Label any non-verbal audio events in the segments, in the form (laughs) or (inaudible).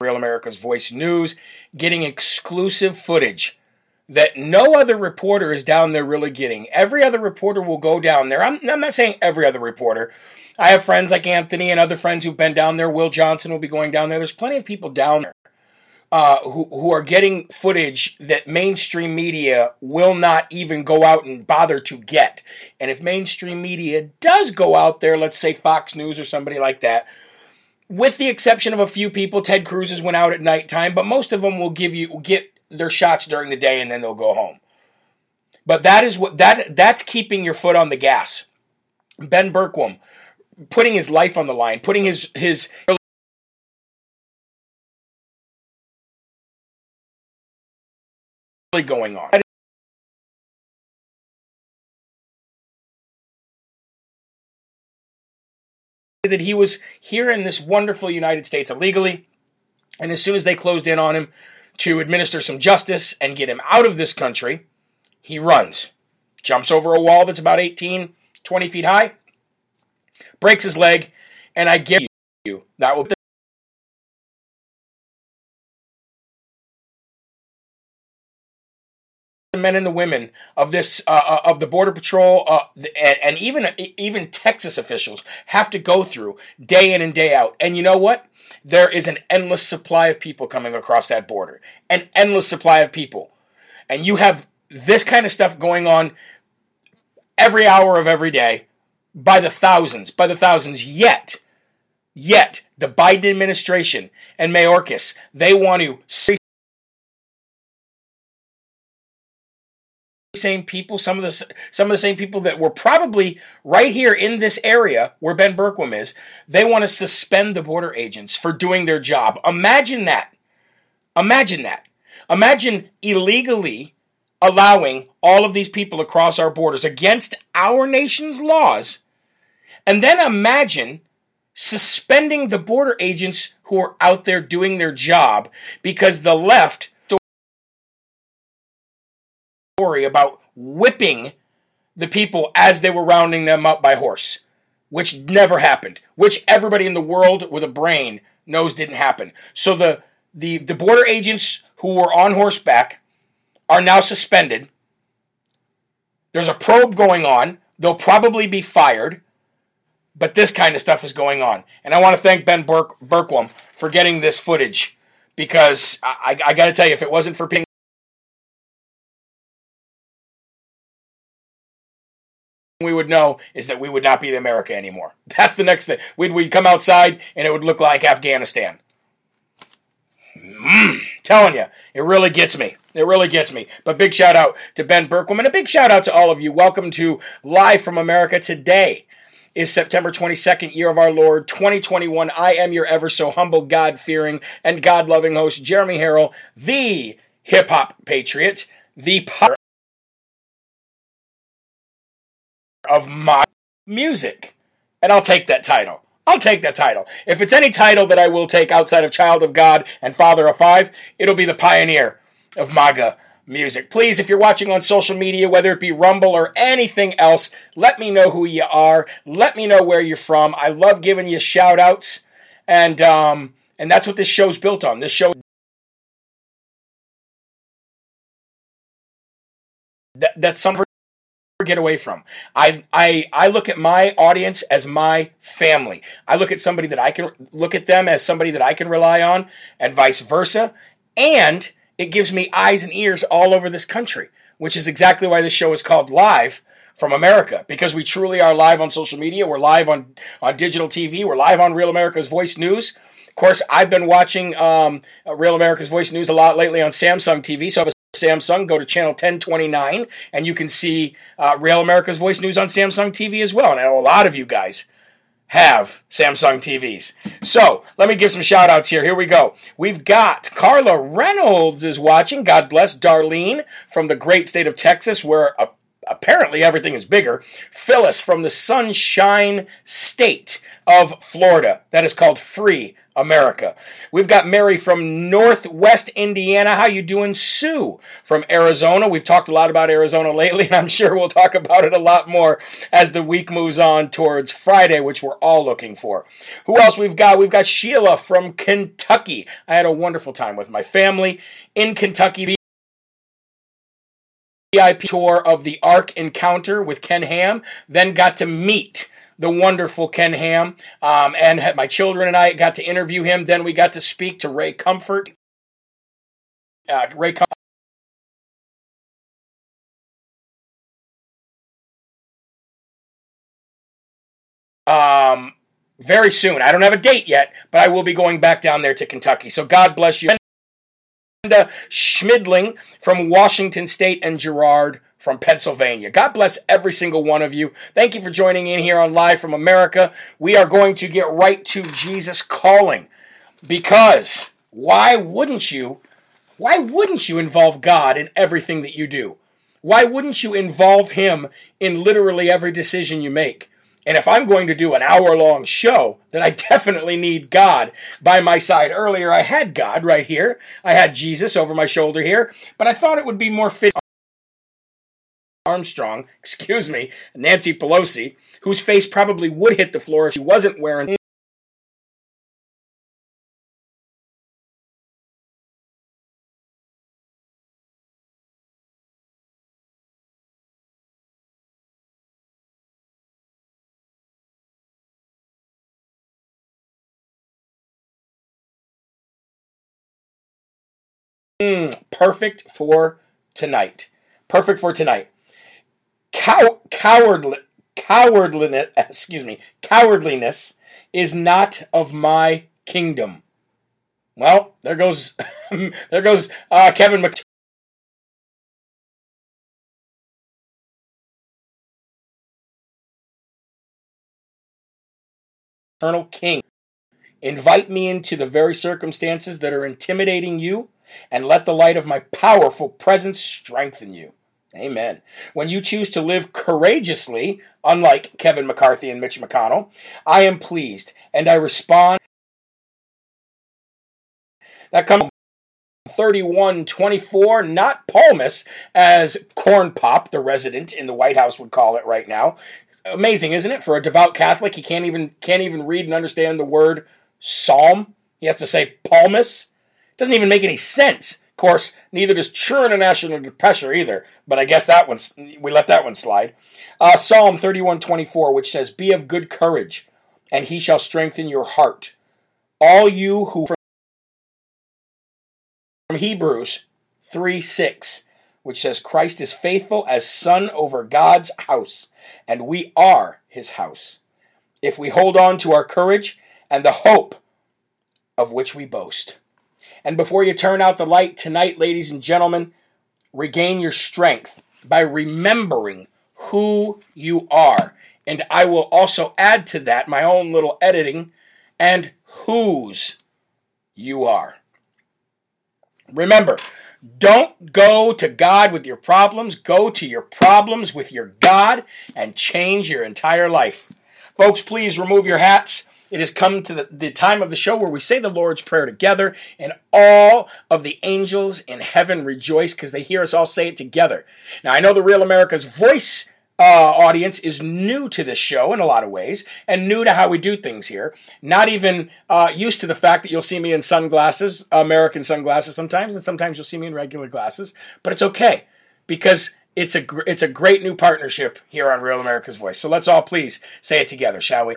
Real America's Voice News, getting exclusive footage that no other reporter is down there really getting. Every other reporter will go down there. I'm, I'm not saying every other reporter. I have friends like Anthony and other friends who've been down there. Will Johnson will be going down there. There's plenty of people down there uh, who, who are getting footage that mainstream media will not even go out and bother to get. And if mainstream media does go out there, let's say Fox News or somebody like that, with the exception of a few people, Ted Cruz's went out at nighttime, but most of them will give you get their shots during the day and then they'll go home. But that is what that that's keeping your foot on the gas. Ben Bergquam putting his life on the line, putting his his going on. That he was here in this wonderful United States illegally. And as soon as they closed in on him to administer some justice and get him out of this country, he runs, jumps over a wall that's about 18, 20 feet high, breaks his leg, and I give you that will the men and the women of this uh, uh, of the border patrol uh, and, and, even even Texas officials have to go through day in and day out. And you know what? There is an endless supply of people coming across that border, an endless supply of people, and you have this kind of stuff going on every hour of every day by the thousands, by the thousands. Yet, yet the Biden administration and Mayorkas they want to same people, some of the some of the same people that were probably right here in this area where Ben Bergquam is. They want to suspend the border agents for doing their job. Imagine that. Imagine that. Imagine illegally allowing all of these people across our borders against our nation's laws. And then imagine suspending the border agents who are out there doing their job because the left story about whipping the people as they were rounding them up by horse, which never happened, which everybody in the world with a brain knows didn't happen. So the the, the border agents who were on horseback are now suspended. There's a probe going on. They'll probably be fired. But this kind of stuff is going on. And I want to thank Ben Burke, Bergquam for getting this footage because I, I, I got to tell you, if it wasn't for being we would know is that we would not be America anymore. (laughs) That's the next thing. We'd, we'd come outside and it would look like Afghanistan. Mm, telling you, it really gets me. It really gets me. But big shout out to Ben Bergquam and a big shout out to all of you. Welcome to Live from America. Today is September 22nd, year of our Lord 2021. I am your ever so humble, God fearing, and God loving host, Jeremy Herrell, the hip hop patriot, the power of my music. And I'll take that title. I'll take that title. If it's any title that I will take outside of Child of God and Father of Five, it'll be the pioneer of MAGA music. Please, if you're watching on social media, whether it be Rumble or anything else, let me know who you are. Let me know where you're from. I love giving you shout outs. And, um, and that's what this show's built on. This show that, that's some get away from. I, I, I look at my audience as my family. I look at somebody that I can look at them as somebody that I can rely on, and vice versa. And it gives me eyes and ears all over this country, which is exactly why this show is called Live from America because we truly are live on social media. We're live on, on digital TV. We're live on Real America's Voice News. Of course, I've been watching um, Real America's Voice News a lot lately on Samsung TV, so Samsung, go to channel 1029, and you can see uh, Real America's Voice News on Samsung TV as well. And I know a lot of you guys have Samsung TVs. So let me give some shout outs here. Here we go. We've got Carla Reynolds is watching. God bless Darlene from the great state of Texas, where apparently everything is bigger. Phyllis from the Sunshine State of Florida. That is called Free America. We've got Mary from Northwest Indiana. How you doing? Sue from Arizona. We've talked a lot about Arizona lately, and I'm sure we'll talk about it a lot more as the week moves on towards Friday, which we're all looking for. Who else we've got? We've got Sheila from Kentucky. I had a wonderful time with my family in Kentucky. VIP tour of the Ark Encounter with Ken Ham, then got to meet the wonderful Ken Ham, um, and my children and I got to interview him. Then we got to speak to Ray Comfort. Uh, Ray Comfort. Um, very soon. I don't have a date yet, but I will be going back down there to Kentucky. So God bless you. Schmidling from Washington State and Gerard from Pennsylvania. God bless every single one of you. Thank you for joining in here on Live from America. We are going to get right to Jesus calling because why wouldn't you? Why wouldn't you involve God in everything that you do? Why wouldn't you involve Him in literally every decision you make? And if I'm going to do an hour long show, then I (laughs) definitely need God by my side. Earlier, I had God right here. I had Jesus over my shoulder here, but I thought it would be more fit. Armstrong, (laughs) excuse me, Nancy Pelosi, whose face probably would hit the floor if she wasn't wearing Mm, perfect for tonight. Perfect for tonight. Cow- cowardly, cowardliness, (laughs) excuse me, cowardliness is not of my kingdom. Well, there goes, (laughs) there goes uh, Kevin Mc. Eternal King. Invite me into the very circumstances that are intimidating you and let the light of my powerful presence strengthen you. Amen. When you choose to live courageously, unlike Kevin McCarthy and Mitch McConnell, I am pleased and I respond. That comes 3124, not Palmas, as Corn Pop, the resident in the White House, would call it right now. Amazing, isn't it? For a devout Catholic, he can't even can't even read and understand the word psalm. He has to say Palmas. Doesn't even make any sense. Of course, neither does true international pressure either, but I guess that one, we let that one slide. Uh, Psalm 31.24, which says, Be of good courage, and he shall strengthen your heart. All you who from Hebrews 3 6, which says, Christ is faithful as son over God's house, and we are his house. If we hold on to our courage and the hope of which we boast. And before you turn out the light tonight, ladies and gentlemen, regain your strength by remembering who you are. And I will also add to that my own little editing and whose you are. Remember, don't go to God with your problems. Go to your problems with your God and change your entire life. Folks, please remove your hats. It has come to the, the time of the show where we say the Lord's Prayer together, and all of the angels in heaven rejoice because they hear us all say it together. Now, I know the Real America's Voice uh, audience is new to this show in a lot of ways and new to how we do things here. Not even uh, used to the fact that you'll see me in sunglasses, American sunglasses sometimes, and sometimes you'll see me in regular glasses. But it's okay because it's a gr- it's a great new partnership here on Real America's Voice. So let's all please say it together, shall we?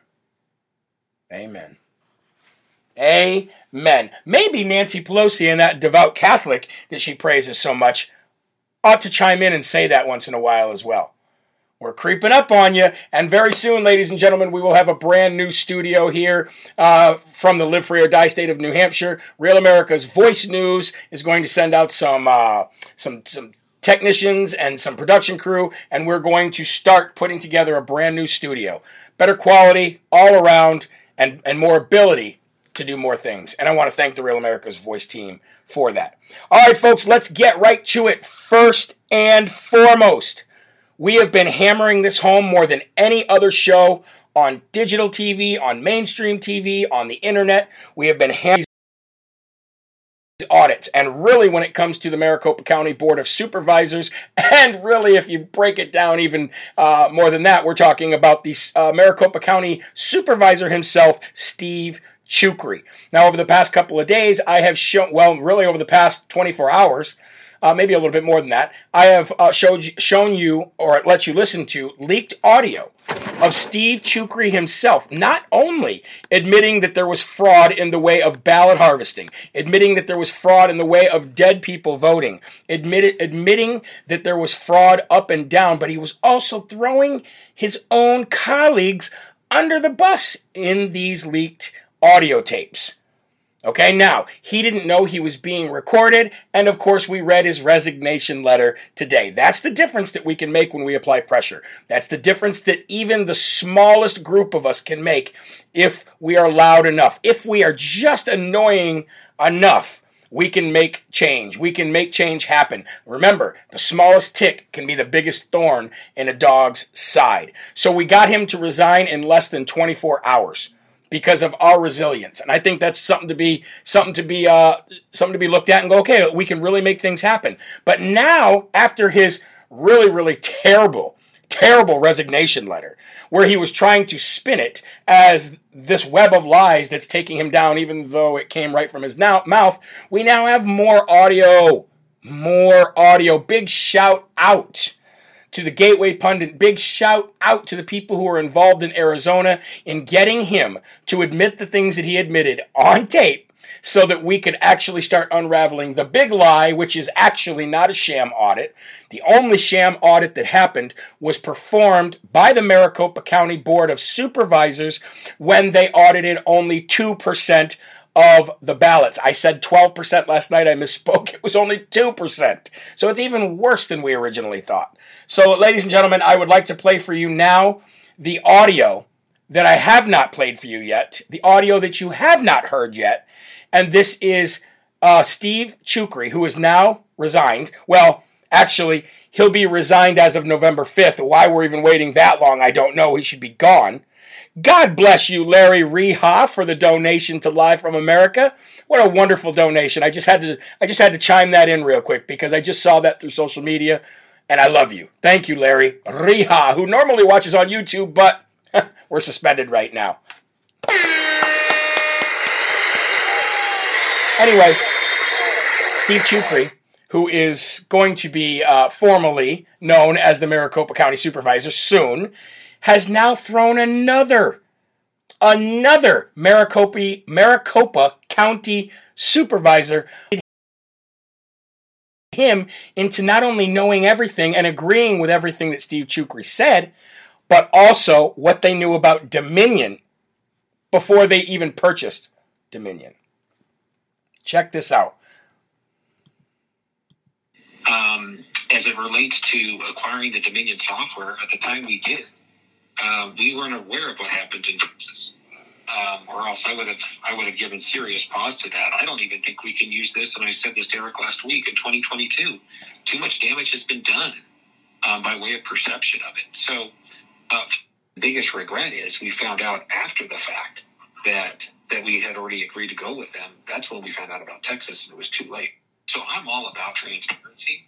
Amen. Amen. Maybe Nancy Pelosi and that devout Catholic that she praises so much ought to chime in and say that once in a while as well. We're creeping up on you, and very soon, ladies and gentlemen, we will have a brand new studio here uh, from the Live Free or Die state of New Hampshire. Real America's Voice News is going to send out some uh, some some technicians and some production crew, and we're going to start putting together a brand new studio. Better quality all around, and and more ability to do more things. And I want to thank the Real America's Voice team for that. All right, folks, let's get right to it. First and foremost, we have been hammering this home more than any other show on digital TV, on mainstream TV, on the internet. We have been hammering audits. And really, when it comes to the Maricopa County Board of Supervisors, (laughs) and really, if you break it down even uh, more than that, we're talking about the uh, Maricopa County Supervisor himself, Steve Chucri. Now, over the past couple of days, I have shown, well, really over the past 24 hours, uh, maybe a little bit more than that, I have uh, showed, shown you or let you listen to leaked audio of Steve Chucri himself, not only admitting that there was fraud in the way of ballot harvesting, admitting that there was fraud in the way of dead people voting, admitted, admitting that there was fraud up and down, but he was also throwing his own colleagues under the bus in these leaked audio tapes. Okay, now, he didn't know he was being recorded, and of course, we read his resignation letter today. That's the difference that we can make when we apply pressure. That's the difference that even the smallest group of us can make if we are loud enough. If we are just annoying enough, we can make change. We can make change happen. Remember, the smallest tick can be the biggest thorn in a dog's side. So we got him to resign in less than 24 hours because of our resilience. And I think that's something to be something to be uh, something to be looked at and go, okay, we can really make things happen. But now, after his really, really terrible, terrible resignation letter, where he was trying to spin it as this web of lies that's taking him down, even though it came right from his now- mouth, we now have more audio. More audio. Big shout out to the Gateway Pundit. Big shout out to the people who were involved in Arizona in getting him to admit the things that he admitted on tape so that we could actually start unraveling the big lie, which is actually not a sham audit. The only sham audit that happened was performed by the Maricopa County Board of Supervisors when they audited only 2% of the ballots. I said 12% last night. I misspoke. It was only 2%. So it's even worse than we originally thought. So, ladies and gentlemen, I would like to play for you now the audio that I have not played for you yet, the audio that you have not heard yet. And this is uh, Steve Chucri, who is now resigned. Well, actually, he'll be resigned as of November 5th. Why we're even waiting that long, I don't know. He should be gone. God bless you, Larry Reha, for the donation to Live from America. What a wonderful donation. I just had to I just had to chime that in real quick because I just saw that through social media and I love you. Thank you, Larry Riha, who normally watches on YouTube, but (laughs) we're suspended right now. Anyway, Steve Chucri, who is going to be uh, formally known as the Maricopa County Supervisor soon, has now thrown another, another Maricopa, Maricopa County Supervisor him into not only knowing everything and agreeing with everything that Steve Chucri said, but also what they knew about Dominion before they even purchased Dominion. Check this out. Um, as it relates to acquiring the Dominion software, at the time we did, uh, we weren't aware of what happened in Texas um, or else I would have I would have given serious pause to that. I don't even think we can use this. And I said this to Eric last week in 2022. Too much damage has been done um, by way of perception of it. So, uh, the biggest regret is we found out after the fact that that we had already agreed to go with them. That's when we found out about Texas, and it was too late. So I'm all about transparency.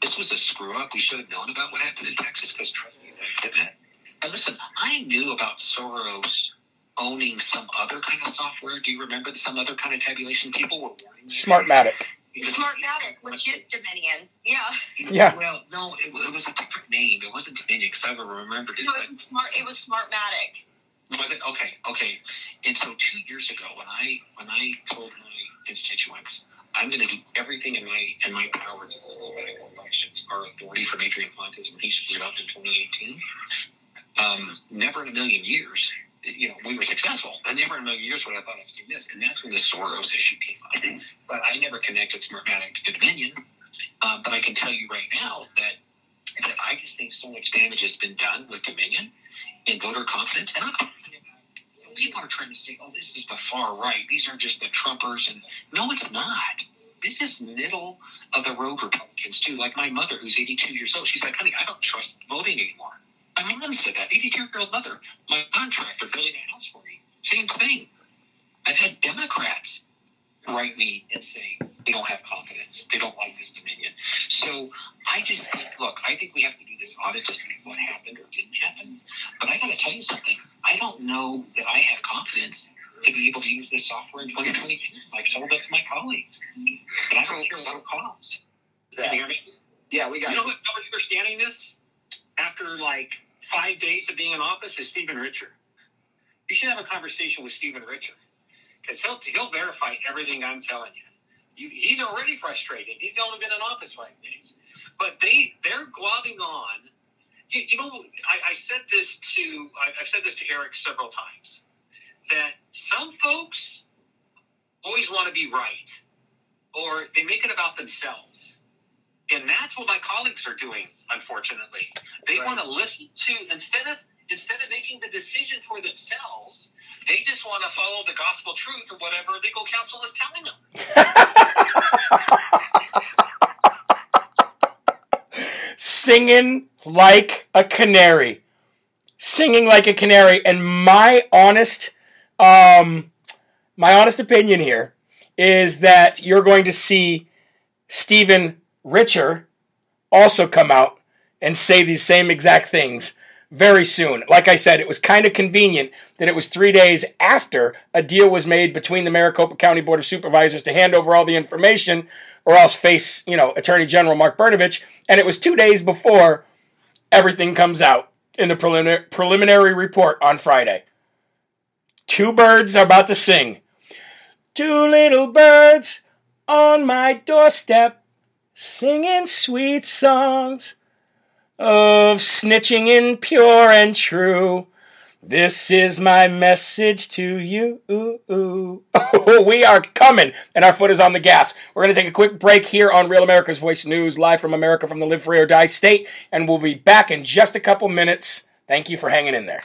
This was a screw up. We should have known about what happened in Texas because trust me, did that. And listen, I knew about Soros owning some other kind of software. Do you remember some other kind of tabulation? People were warning Smartmatic. Smartmatic, which is Dominion. Yeah. Yeah. Well, no, it, it was a different name. It wasn't Dominion because I remembered it. No, it was, smart, it was Smartmatic. Was it okay? Okay. And so two years ago, when I when I told my constituents, I'm going to do everything in my in my power to hold medical elections, our authority from Adrian Fontes when he screwed up in 2018. Um, never in a million years, you know, we were successful. But never in a million years would I thought I'd seen this, and that's when the Soros issue came up. But I never connected Smartmatic to Dominion. Um, but I can tell you right now that that I just think so much damage has been done with Dominion in voter confidence. And I'm people are trying to say, "Oh, this is the far right. These are just the Trumpers," and no, it's not. This is middle of the road Republicans too. Like my mother, who's 82 years old, she's like, "Honey, I don't trust voting anymore." My mom said that. 82 year old mother. My contractor building a house for me. Same thing. I've had Democrats write me and say they don't have confidence. They don't like this Dominion. So I just think, look, I think we have to do this audit to see what happened or didn't happen. But I got to tell you something. I don't know that I have confidence to be able to use this software in 2022. I've told that to my colleagues. But I don't care what it costs. Can you hear me? Yeah, we got You know what? Understanding this after like five days of being in office is Stephen Richer. You should have a conversation with Stephen Richer because he'll he'll verify everything I'm telling you. you. He's already frustrated. He's only been in office five days, but they they're globbing on. You, you know, I, I said this to I, I've said this to Eric several times that some folks always want to be right, or they make it about themselves. And that's what my colleagues are doing, unfortunately. They Right. want to listen to instead of instead of making the decision for themselves, they just want to follow the gospel truth or whatever legal counsel is telling them. Singing like a canary. Singing like a canary. And my honest, um, my honest opinion here is that you're going to see Stephen Richer also come out and say these same exact things very soon. Like I said, it was kind of convenient that it was three days after a deal was made between the Maricopa County Board of Supervisors to hand over all the information or else face, you know, Attorney General Mark Brnovich. And it was two days before everything comes out in the preliminary, preliminary report on Friday. Two birds are about to sing. Two little birds on my doorstep singing sweet songs of snitching in pure and true. This is my message to you. (laughs) We are coming, and our foot is on the gas. We're going to take a quick break here on Real America's Voice News, live from America from the Live Free or Die state, and we'll be back in just a couple minutes. Thank you for hanging in there.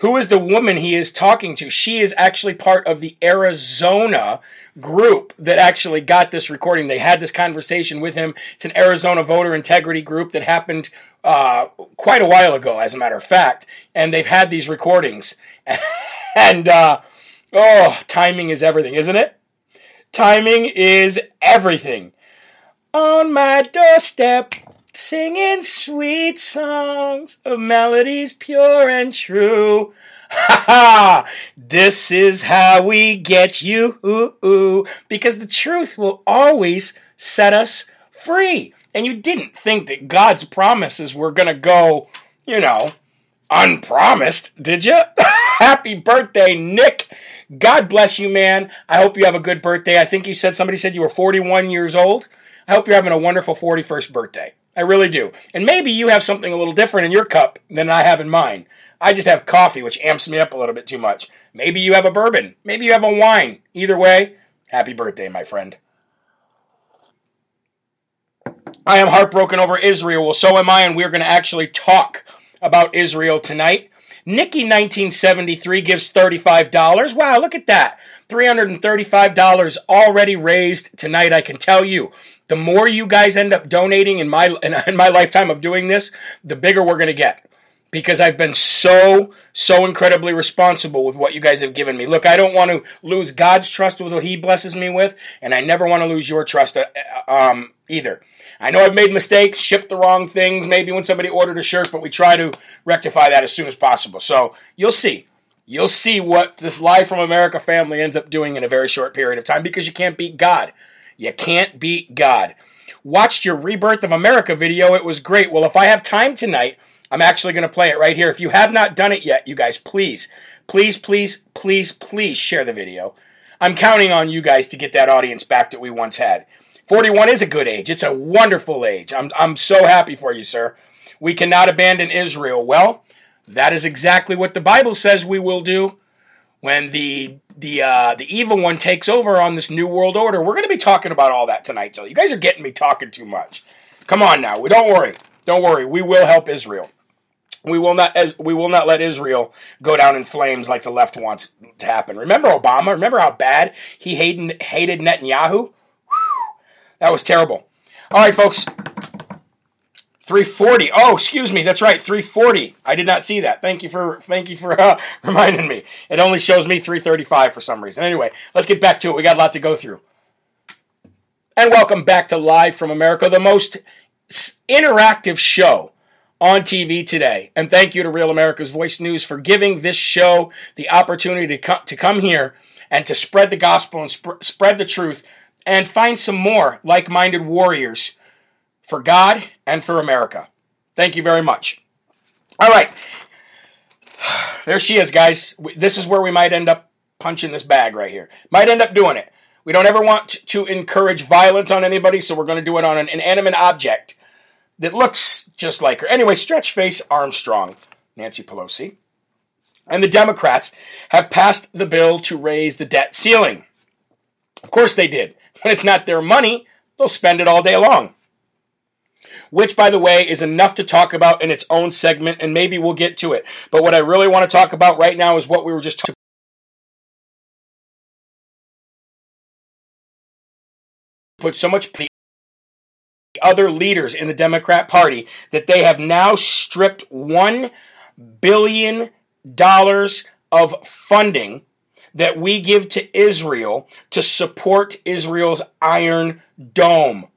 Who is the woman he is talking to? She is actually part of the Arizona group that actually got this recording. They had this conversation with him. It's an Arizona voter integrity group that happened uh, quite a while ago, as a matter of fact. And they've had these recordings. (laughs) and, uh, oh, timing is everything, isn't it? Timing is everything. On my doorstep, singing sweet songs of melodies pure and true. Ha ha! This is how we get you. Ooh, ooh. Because the truth will always set us free. And you didn't think that God's promises were going to go, you know, unpromised, did you? (laughs) Happy birthday, Nick. God bless you, man. I hope you have a good birthday. I think you said somebody said you were 41 years old. I hope you're having a wonderful 41st birthday. I really do. And maybe you have something a little different in your cup than I have in mine. I just have coffee, which amps me up a little bit too much. Maybe you have a bourbon. Maybe you have a wine. Either way, happy birthday, my friend. I am heartbroken over Israel. Well, so am I, and we're going to actually talk about Israel tonight. Nikki 1973 gives $35. Wow, look at that. $335 already raised tonight, I can tell you. The more you guys end up donating in my in my lifetime of doing this, the bigger we're going to get because I've been so, so incredibly responsible with what you guys have given me. Look, I don't want to lose God's trust with what He blesses me with, and I never want to lose your trust uh, um, either. I know I've made mistakes, shipped the wrong things, maybe when somebody ordered a shirt, but we try to rectify that as soon as possible. So you'll see. You'll see what this Live from America family ends up doing in a very short period of time because you can't beat God. You can't beat God. Watched your Rebirth of America video. It was great. Well, if I have time tonight, I'm actually going to play it right here. If you have not done it yet, you guys, please, please, please, please, please share the video. I'm counting on you guys to get that audience back that we once had. 41 is a good age. It's a wonderful age. I'm, I'm so happy for you, sir. We cannot abandon Israel. Well, that is exactly what the Bible says we will do when the the uh, the evil one takes over on this new world order. We're going to be talking about all that tonight. So you guys are getting me talking too much. Come on now. We don't worry. Don't worry. We will help Israel. We will not as we will not let Israel go down in flames like the left wants to happen. Remember Obama? Remember how bad he hated hated Netanyahu? That was terrible. All right, folks. 340. Oh, excuse me. That's right. 340. I did not see that. Thank you for thank you for uh, (laughs) reminding me. It only shows me 335 for some reason. Anyway, let's get back to it. We got a lot to go through. And welcome back to Live from America, the most interactive show on TV today. And thank you to Real America's Voice News for giving this show the opportunity to come, to come here and to spread the gospel and sp- spread the truth and find some more like minded warriors for God and for America. Thank you very much. All right. (sighs) There she is, guys. This is where we might end up punching this bag right here. Might end up doing it. We don't ever want to encourage violence on anybody, so we're going to do it on an inanimate object that looks just like her. Anyway, stretch face Armstrong, Nancy Pelosi, and the Democrats have passed the bill to raise the debt ceiling. Of course they did. When it's not their money, they'll spend it all day long. Which, by the way, is enough to talk about in its own segment, and maybe we'll get to it. But what I really want to talk about right now is what we were just talking put so much other leaders in the Democrat Party that they have now stripped $1 billion of funding that we give to Israel to support Israel's Iron Dome.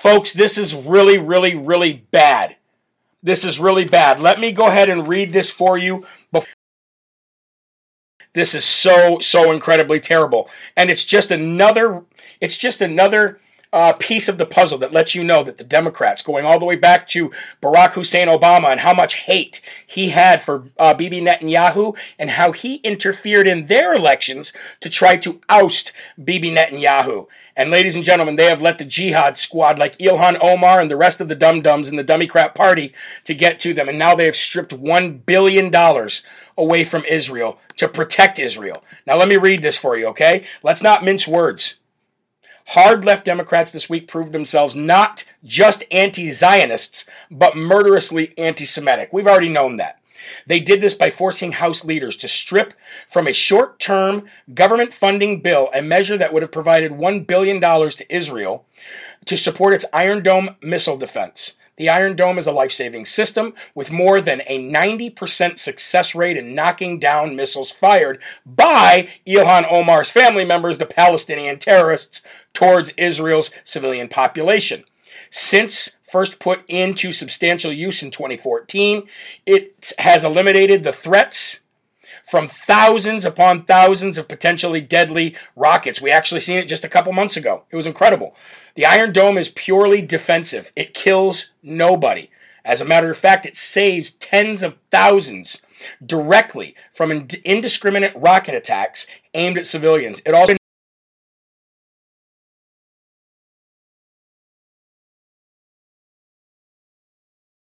Folks, this is really, really, really bad. This is really bad. Let me go ahead and read this for you. This is so, so incredibly terrible. And it's just another, it's just another uh, piece of the puzzle that lets you know that the Democrats, going all the way back to Barack Hussein Obama and how much hate he had for uh, Bibi Netanyahu and how he interfered in their elections to try to oust Bibi Netanyahu. And ladies and gentlemen, they have let the jihad squad like Ilhan Omar and the rest of the dum dums in the Democrat Party to get to them. And now they have stripped $1 billion away from Israel to protect Israel. Now, let me read this for you, okay? Let's not mince words. Hard left Democrats this week proved themselves not just anti Zionists, but murderously anti Semitic. We've already known that. They did this by forcing House leaders to strip from a short term government funding bill a measure that would have provided $1 billion to Israel to support its Iron Dome missile defense. The Iron Dome is a life saving system with more than a 90% success rate in knocking down missiles fired by Ilhan Omar's family members, the Palestinian terrorists, towards Israel's civilian population. Since first put into substantial use in 2014, it has eliminated the threats from thousands upon thousands of potentially deadly rockets. We actually seen it just a couple months ago. It was incredible. The Iron Dome is purely defensive. It kills nobody. As a matter of fact, it saves tens of thousands directly from indiscriminate rocket attacks aimed at civilians. It also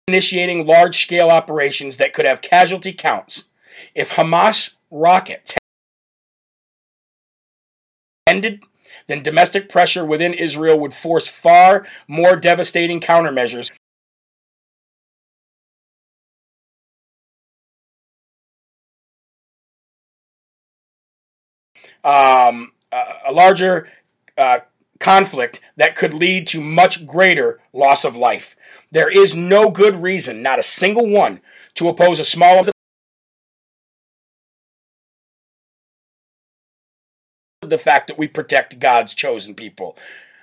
initiating large scale operations that could have casualty counts if Hamas rockets ended, then domestic pressure within Israel would force far more devastating countermeasures. Um, a larger uh, conflict that could lead to much greater loss of life. There is no good reason, not a single one, to oppose a small the fact that we protect God's chosen people.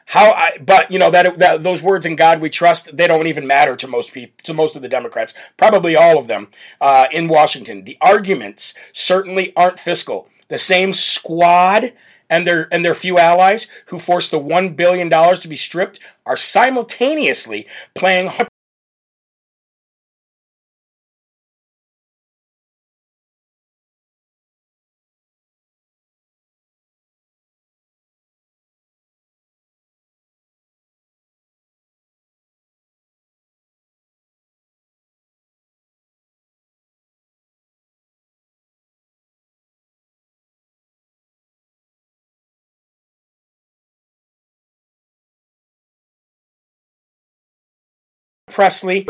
How I, but you know that, that those words in God we trust they don't even matter to most people to most of the Democrats probably all of them uh, in Washington the arguments certainly aren't fiscal the same squad and their and their few allies who forced the one billion dollars to be stripped are simultaneously playing Presley.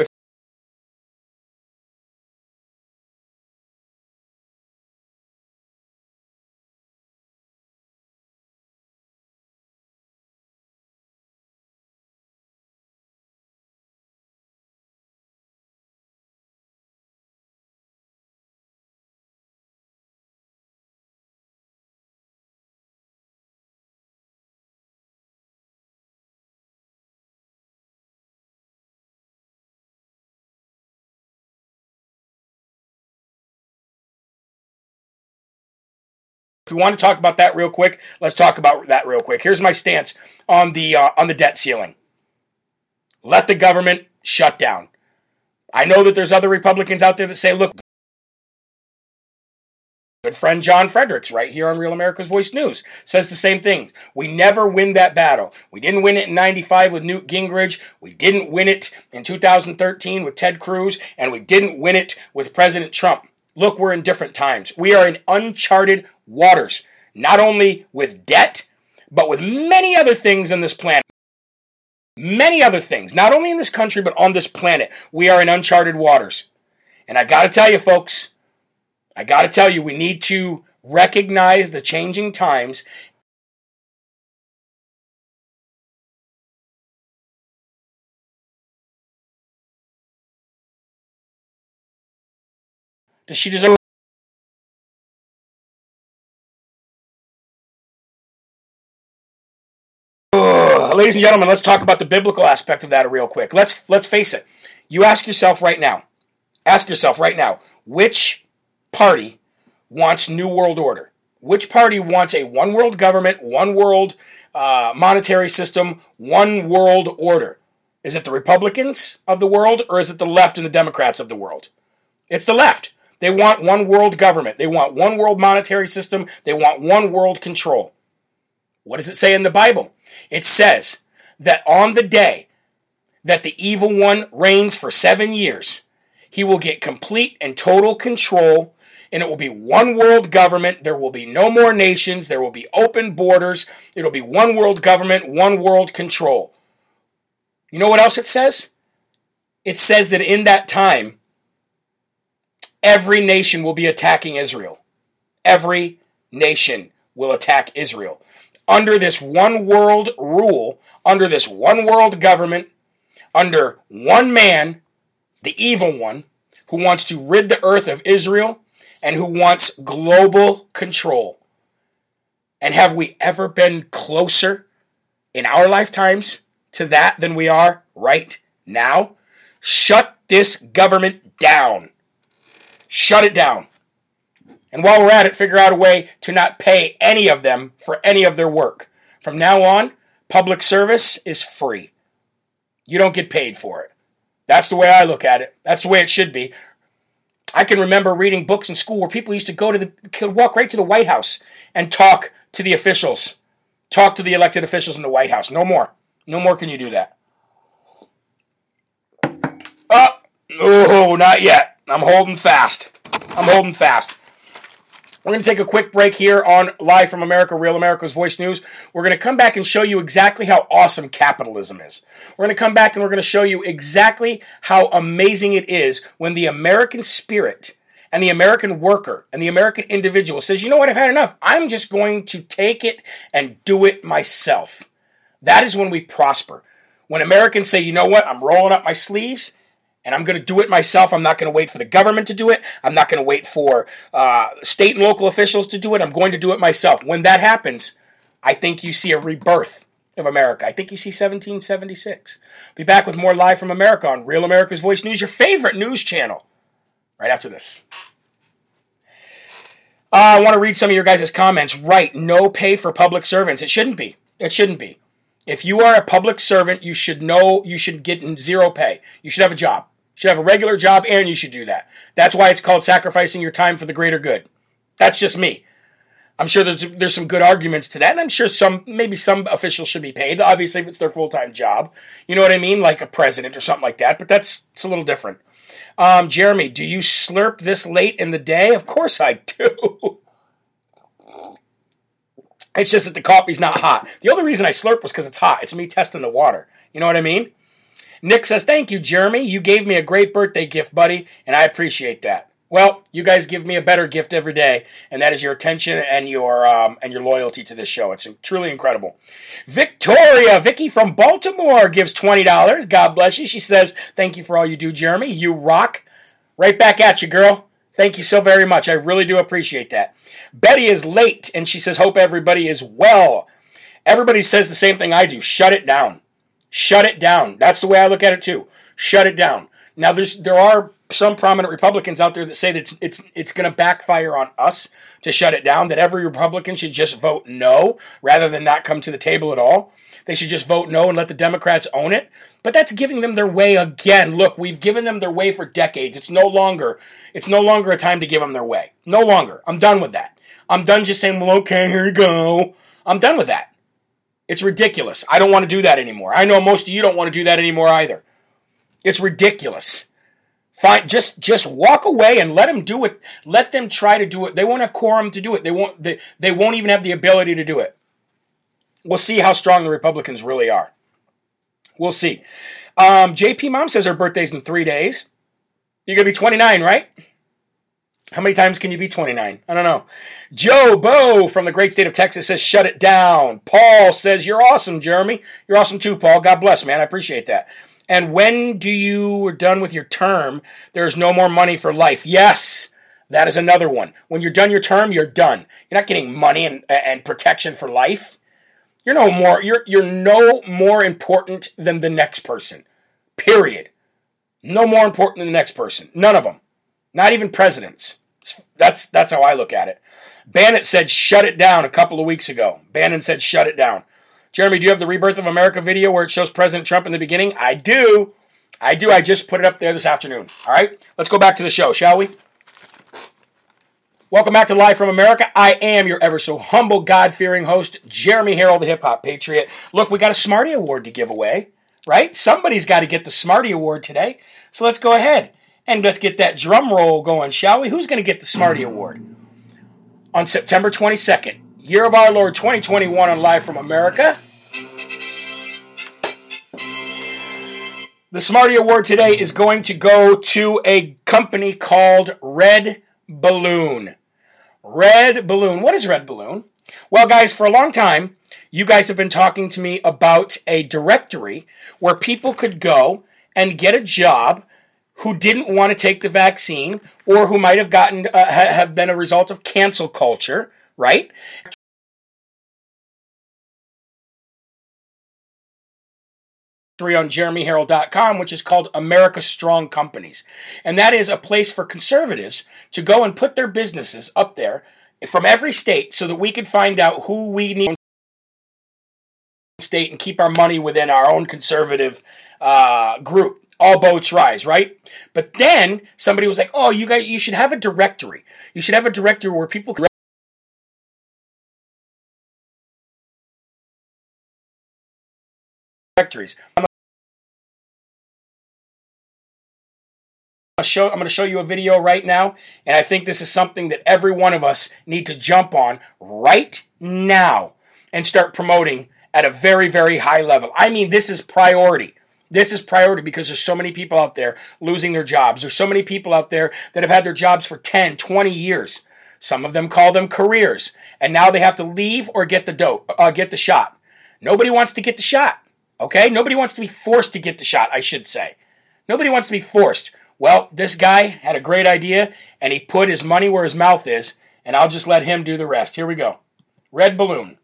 If we want to talk about that real quick, let's talk about that real quick. Here's my stance on the uh, on the debt ceiling. Let the government shut down. I know that there's other Republicans out there that say, "Look, good friend John Fredericks, right here on Real America's Voice News, says the same thing. We never win that battle. We didn't win it in 95 with Newt Gingrich. We didn't win it in 2013 with Ted Cruz. And we didn't win it with President Trump. Look, we're in different times. We are in uncharted waters, not only with debt, but with many other things on this planet. Many other things, not only in this country, but on this planet. We are in uncharted waters. And I got to tell you, folks, I got to tell you, we need to recognize the changing times Does she deserve ladies and gentlemen, let's talk about the biblical aspect of that real quick. Let's let's face it. You ask yourself right now. Ask yourself right now, which party wants new world order? Which party wants a one world government, one world uh, monetary system, one world order? Is it the Republicans of the world or is it the left and the Democrats of the world? It's the left. They want one world government. They want one world monetary system. They want one world control. What does it say in the Bible? It says that on the day that the evil one reigns for seven years, he will get complete and total control, and it will be one world government. There will be no more nations. There will be open borders. It'll be one world government, one world control. You know what else it says? It says that in that time, every nation will be attacking Israel. Every nation will attack Israel under this one world rule, under this one world government, under one man, the evil one, who wants to rid the earth of Israel and who wants global control. And have we ever been closer in our lifetimes to that than we are right now? Shut this government down. Shut it down. And while we're at it, figure out a way to not pay any of them for any of their work. From now on, public service is free. You don't get paid for it. That's the way I look at it. That's the way it should be. I can remember reading books in school where people used to go to the could walk right to the White House and talk to the officials. Talk to the elected officials in the White House. No more. No more can you do that. Oh, oh, not yet. I'm holding fast. I'm holding fast. We're going to take a quick break here on Live from America, Real America's Voice News. We're going to come back and show you exactly how awesome capitalism is. We're going to come back and we're going to show you exactly how amazing it is when the American spirit and the American worker and the American individual says, you know what, I've had enough. I'm just going to take it and do it myself. That is when we prosper. When Americans say, you know what, I'm rolling up my sleeves and I'm going to do it myself. I'm not going to wait for the government to do it. I'm not going to wait for uh, state and local officials to do it. I'm going to do it myself. When that happens, I think you see a rebirth of America. I think you see 1776. Be back with more live from America on Real America's Voice News, your favorite news channel, right after this. Uh, I want to read some of your guys' comments. Right, no pay for public servants. It shouldn't be. It shouldn't be. If you are a public servant, you should know you should get zero pay. You should have a job should have a regular job and you should do that. That's why it's called sacrificing your time for the greater good. That's just me. I'm sure there's there's some good arguments to that, and I'm sure some maybe some officials should be paid. Obviously, it's their full time job, you know what I mean, like a president or something like that. But that's it's a little different. Um, Jeremy, do you slurp this late in the day? Of course I do. (laughs) it's just that the coffee's not hot. The only reason I slurp was because it's hot. It's me testing the water. You know what I mean? Nick says, Thank you, Jeremy. You gave me a great birthday gift, buddy, and I appreciate that. Well, you guys give me a better gift every day, and that is your attention and your um, and your loyalty to this show. It's truly incredible. Victoria, Vicky from Baltimore gives twenty dollars. God bless you. She says, "Thank you for all you do, Jeremy. You rock." Right back at you, girl. Thank you so very much. I really do appreciate that. Betty is late, and she says, "Hope everybody is well." Everybody says the same thing I do. Shut it down. Shut it down. That's the way I look at it too. Shut it down. Now, there's there are some prominent Republicans out there that say that it's it's it's going to backfire on us to shut it down. That every Republican should just vote no rather than not come to the table at all. They should just vote no and let the Democrats own it. But that's giving them their way again. Look, we've given them their way for decades. It's no longer it's no longer a time to give them their way. No longer. I'm done with that. I'm done just saying, well, okay, here you go. I'm done with that. It's ridiculous. I don't want to do that anymore. I know most of you don't want to do that anymore either. It's ridiculous. Fine, just just walk away and let them do it. Let them try to do it. They won't have quorum to do it. They won't. They, they won't even have the ability to do it. We'll see how strong the Republicans really are. We'll see. Um, JP Mom says her birthday's in three days. You're gonna be 29, right? How many times can you be 29? I don't know. Joe Bo from the great state of Texas says, shut it down. Paul says, you're awesome, Jeremy. You're awesome too, Paul. God bless, man. I appreciate that. And when do you are done with your term, there's no more money for life. Yes, that is another one. When you're done your term, you're done. You're not getting money and, and protection for life. You're no more you're you're no more important than the next person. Period. No more important than the next person. None of them. Not even presidents. That's that's how I look at it. Bannon said shut it down a couple of weeks ago. Bannon said shut it down. Jeremy, do you have the Rebirth of America video where it shows President Trump in the beginning? I do. I do. I just put it up there this afternoon. All right, let's go back to the show, shall we? Welcome back to Live from America. I am your ever so humble, God fearing host, Jeremy Herrell, the hip hop patriot. Look, we got a Smarty Award to give away, right? Somebody's got to get the Smarty Award today. So let's go ahead and let's get that drum roll going, shall we? Who's going to get the Smarty Award? On September 22nd, year of our Lord 2021 on Live from America. The Smarty Award today is going to go to a company called Red Balloon. Red Balloon. What is Red Balloon? Well, guys, for a long time, you guys have been talking to me about a directory where people could go and get a job who didn't want to take the vaccine or who might have gotten uh, have been a result of cancel culture, right? on jeremyherrell.com, which is called America Strong Companies. And that is a place for conservatives to go and put their businesses up there from every state so that we can find out who we need state and keep our money within our own conservative uh, group. All boats rise, right? But then somebody was like, "Oh, you guys, you should have a directory. You should have a directory where people can directories." I'm Show, I'm going to show you a video right now, and I think this is something that every one of us need to jump on right now and start promoting at a very, very high level. I mean, this is priority. This is priority because there's so many people out there losing their jobs. There's so many people out there that have had their jobs for 10, 20 years. Some of them call them careers, and now they have to leave or get the dope, uh, get the shot. Nobody wants to get the shot. Okay? Nobody wants to be forced to get the shot, I should say. Nobody wants to be forced. Well, this guy had a great idea and he put his money where his mouth is, and I'll just let him do the rest. Here we go. Red Balloon.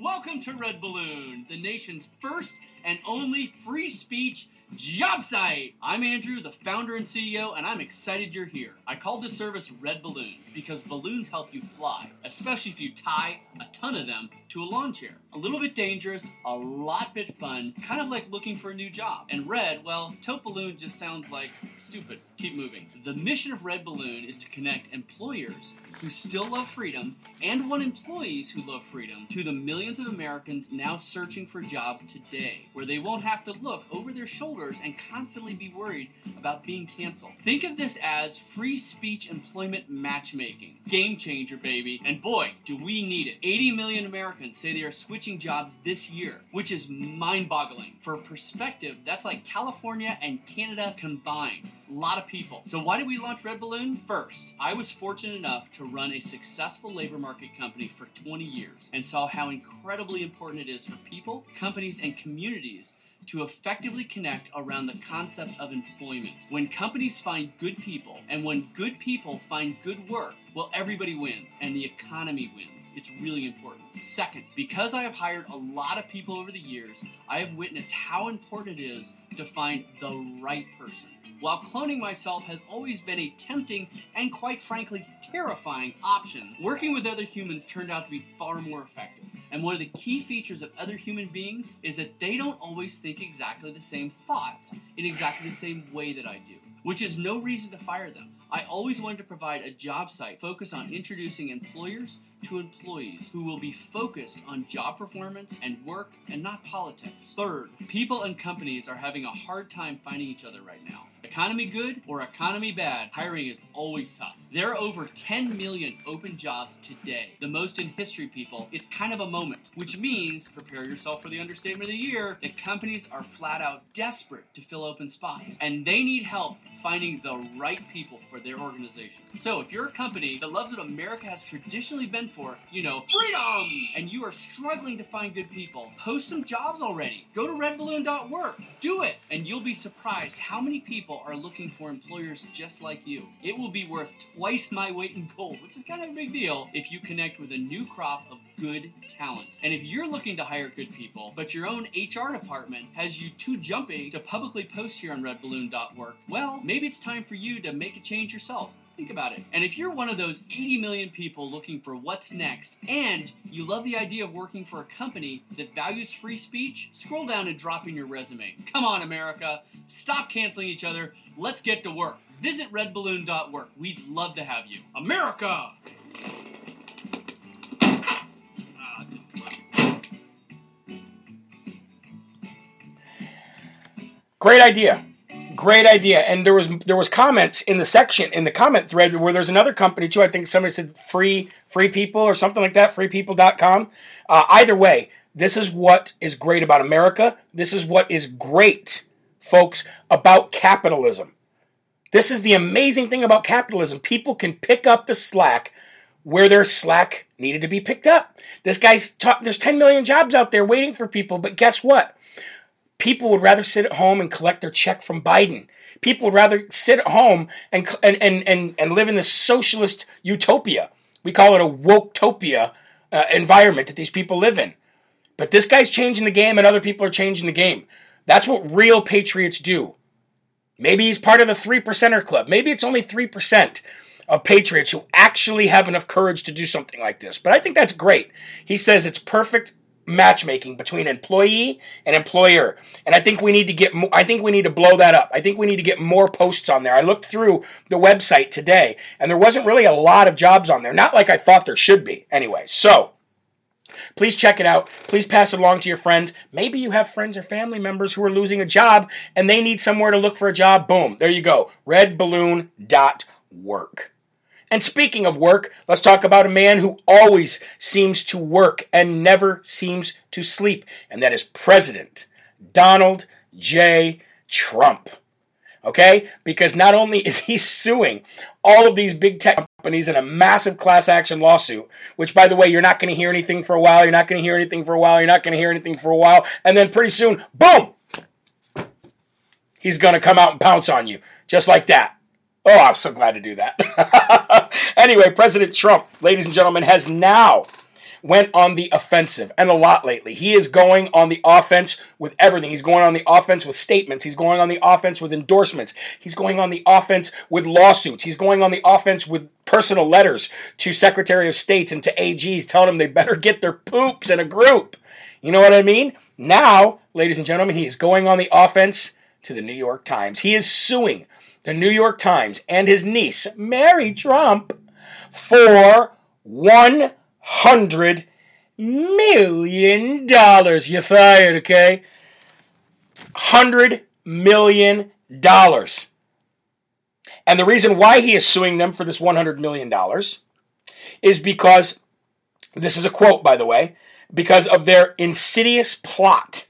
Welcome to Red Balloon, the nation's first and only free speech job site. I'm Andrew, the founder and CEO, and I'm excited you're here. I called this service Red Balloon because balloons help you fly, especially if you tie a ton of them to a lawn chair. A little bit dangerous, a lot bit fun, kind of like looking for a new job. And red, well, tote balloon just sounds like stupid. Keep moving. The mission of Red Balloon is to connect employers who still love freedom and want employees who love freedom to the millions of Americans now searching for jobs today, where they won't have to look over their shoulders and constantly be worried about being canceled. Think of this as free speech employment matchmaking. Game changer, baby. And boy, do we need it. 80 million Americans say they are switching jobs this year, which is mind boggling. For perspective, that's like California and Canada combined. A lot of people. So, why did we launch Red Balloon? First, I was fortunate enough to run a successful labor market company for 20 years and saw how incredibly important it is for people, companies, and communities to effectively connect around the concept of employment. When companies find good people and when good people find good work, well, everybody wins and the economy wins. It's really important. Second, because I have hired a lot of people over the years, I have witnessed how important it is to find the right person. While cloning myself has always been a tempting and quite frankly terrifying option, working with other humans turned out to be far more effective. And one of the key features of other human beings is that they don't always think exactly the same thoughts in exactly the same way that I do, which is no reason to fire them. I always wanted to provide a job site focused on introducing employers to employees who will be focused on job performance and work and not politics. Third, people and companies are having a hard time finding each other right now. Economy good or economy bad, hiring is always tough. There are over 10 million open jobs today, the most in history, people. It's kind of a moment, which means, prepare yourself for the understatement of the year, that companies are flat out desperate to fill open spots, and they need help finding the right people for their organization. So, if you're a company that loves what America has traditionally been for, you know, freedom, and you are struggling to find good people, post some jobs already. Go to redballoon.work. Do it, and you'll be surprised how many people are looking for employers just like you. It will be worth twice my weight in gold, which is kind of a big deal if you connect with a new crop of good talent. And if you're looking to hire good people, but your own HR department has you too jumpy to publicly post here on redballoon.work, well, maybe it's time for you to make a change yourself. Think about it. And if you're one of those 80 million people looking for what's next, and you love the idea of working for a company that values free speech, scroll down and drop in your resume. Come on, America. Stop canceling each other. Let's get to work. Visit redballoon.work. We'd love to have you. America! Ah, Great idea. Great idea. And there was there was comments in the section in the comment thread where there's another company too. I think somebody said free free people or something like that, freepeople.com. Uh, either way, this is what is great about America. This is what is great, folks, about capitalism. This is the amazing thing about capitalism. People can pick up the slack where their slack needed to be picked up. This guy's talk, there's 10 million jobs out there waiting for people, but guess what? People would rather sit at home and collect their check from Biden. People would rather sit at home and, and, and, and, and live in this socialist utopia. We call it a woketopia uh, environment that these people live in. But this guy's changing the game and other people are changing the game. That's what real patriots do. Maybe he's part of the 3%er club. Maybe it's only 3% of patriots who actually have enough courage to do something like this. But I think that's great. He says it's perfect matchmaking between employee and employer. And I think we need to get mo- I think we need to blow that up. I think we need to get more posts on there. I looked through the website today and there wasn't really a lot of jobs on there. Not like I thought there should be. Anyway, so Please check it out. Please pass it along to your friends. Maybe you have friends or family members who are losing a job and they need somewhere to look for a job. Boom, there you go. Redballoon.work. And speaking of work, let's talk about a man who always seems to work and never seems to sleep, and that is President Donald J. Trump. Okay? Because not only is he suing all of these big tech companies in a massive class action lawsuit, which, by the way, you're not going to hear anything for a while, you're not going to hear anything for a while, you're not going to hear anything for a while, and then pretty soon, boom! He's going to come out and pounce on you, just like that. Oh, I'm so glad to do that. (laughs) anyway, President Trump, ladies and gentlemen, has now went on the offensive and a lot lately. He is going on the offense with everything. He's going on the offense with statements. He's going on the offense with endorsements. He's going on the offense with lawsuits. He's going on the offense with personal letters to Secretary of States and to AGs telling them they better get their poops in a group. You know what I mean? Now, ladies and gentlemen, he is going on the offense to the New York Times. He is suing the New York Times and his niece, Mary Trump, for one hundred million dollars. You fired, okay? $100 million. And the reason why he is suing them for this $100 million is because, this is a quote, by the way, because of their insidious plot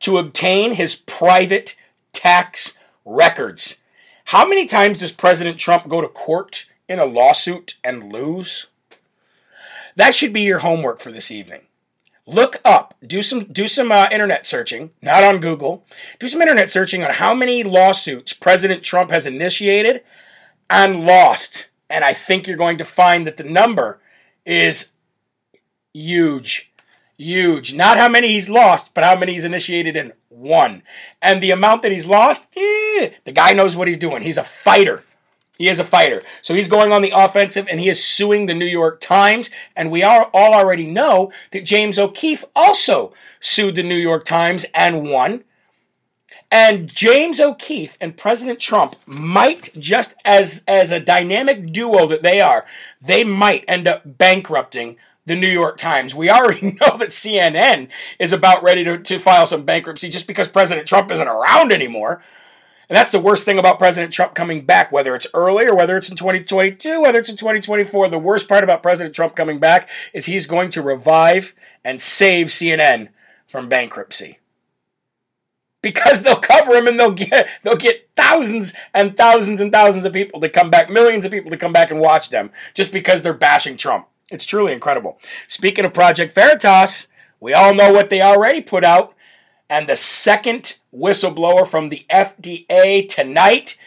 to obtain his private tax records. How many times does President Trump go to court in a lawsuit and lose? That should be your homework for this evening. Look up, do some do some uh, internet searching, not on Google. Do some internet searching on how many lawsuits President Trump has initiated and lost, and I think you're going to find that the number is huge. Huge. Not how many he's lost, but how many he's initiated and won. And the amount that he's lost, eh, the guy knows what he's doing. He's a fighter. He is a fighter. So he's going on the offensive and he is suing the New York Times. And we are all already know that James O'Keefe also sued the New York Times and won. And James O'Keefe and President Trump might, just as, as a dynamic duo that they are, they might end up bankrupting the New York Times. We already (laughs) know that CNN is about ready to, to file some bankruptcy just because President Trump isn't around anymore. And that's the worst thing about President Trump coming back, whether it's early or whether it's in 2022, whether it's in 2024. The worst part about President Trump coming back is he's going to revive and save CNN from bankruptcy. Because they'll cover him and they'll get they'll get thousands and thousands and thousands of people to come back, millions of people to come back and watch them just because they're bashing Trump. It's truly incredible. Speaking of Project Veritas, we all know what they already put out. And the second whistleblower from the FDA tonight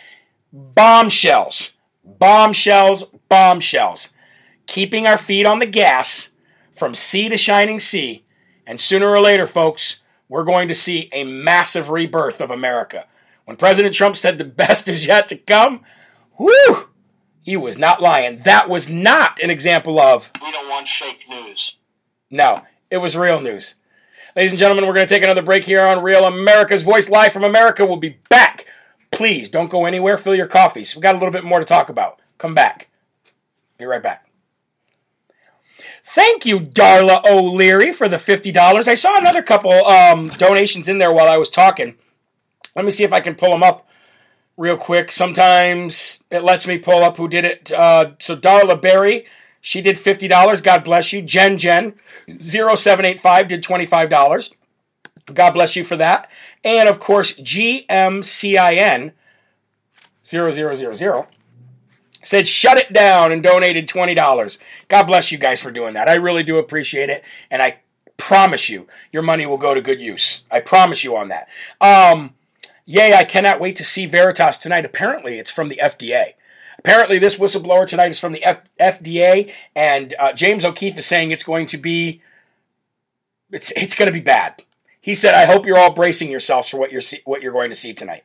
bombshells, bombshells, bombshells. Keeping our feet on the gas from sea to shining sea. And sooner or later, folks, we're going to see a massive rebirth of America. When President Trump said the (laughs) best is yet to come, whoo, he was not lying. That was not an example of. We don't want fake news. No, it was real news. Ladies and gentlemen, we're going to take another break here on Real America's Voice Live from America. We'll be back. Please don't go anywhere. Fill your coffees. We got a little bit more to talk about. Come back. Be right back. Thank you, Darla O'Leary, for the $50. I saw another couple um, donations in there while I was talking. Let me see if I can pull them up real quick. Sometimes it lets me pull up who did it. Uh, so Darla Berry, she did $50. God bless you. Jen Jen, 0785 did $25. God bless you for that. And of course, GMCIN 0000 said shut it down and donated $20. God bless you guys for doing that. I really do appreciate it. And I promise you, your money will go to good use. I promise you on that. Um, Yay, I cannot wait to see Veritas tonight. Apparently, it's from the FDA. Apparently, this whistleblower tonight is from the F- FDA, and uh, James O'Keefe is saying it's going to be it's it's going to be bad. He said, "I hope you're all bracing yourselves for what you're see- what you're going to see tonight."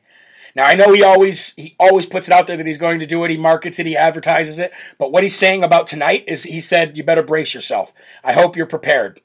Now, I know he always he always puts it out there that he's going to do it. He markets it, he advertises it. But what he's saying about tonight is he said, "You better brace yourself. I hope you're prepared."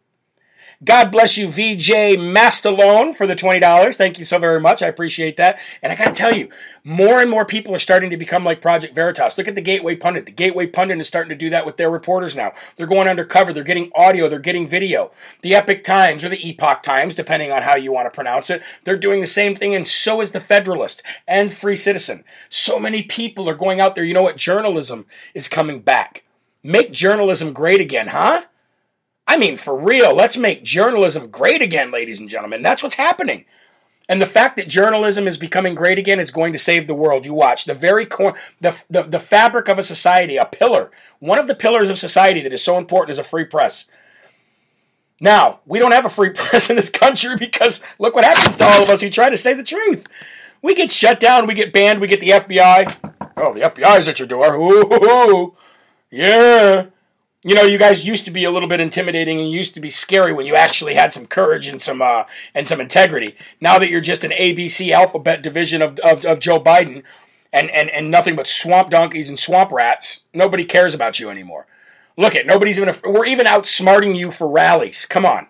God bless you, VJ Mastalone, for the $20. Thank you so very much. I appreciate that. And I got to tell you, more and more people are starting to become like Project Veritas. Look at the Gateway Pundit. The Gateway Pundit is starting to do that with their reporters now. They're going undercover. They're getting audio. They're getting video. The Epic Times or the Epoch Times, depending on how you want to pronounce it, they're doing the same thing. And so is the Federalist and Free Citizen. So many people are going out there. You know what? Journalism is coming back. Make journalism great again, huh? I mean, for real, let's make journalism great again, ladies and gentlemen. That's what's happening. And the fact that journalism is becoming great again is going to save the world. You watch the very core, the, the, the fabric of a society, a pillar, one of the pillars of society that is so important is a free press. Now, we don't have a free (laughs) press in this country because look what happens to all of us who try to say the truth. We get shut down, we get banned, we get the FBI. Oh, the FBI's at your door. Ooh, yeah. You know, you guys used to be a little bit intimidating and used to be scary when you actually had some courage and some uh, and some integrity. Now that you're just an ABC alphabet division of, of, of Joe Biden and, and, and nothing but swamp donkeys and swamp rats, nobody cares about you anymore. Look at nobody's even we're even outsmarting you for rallies. Come on,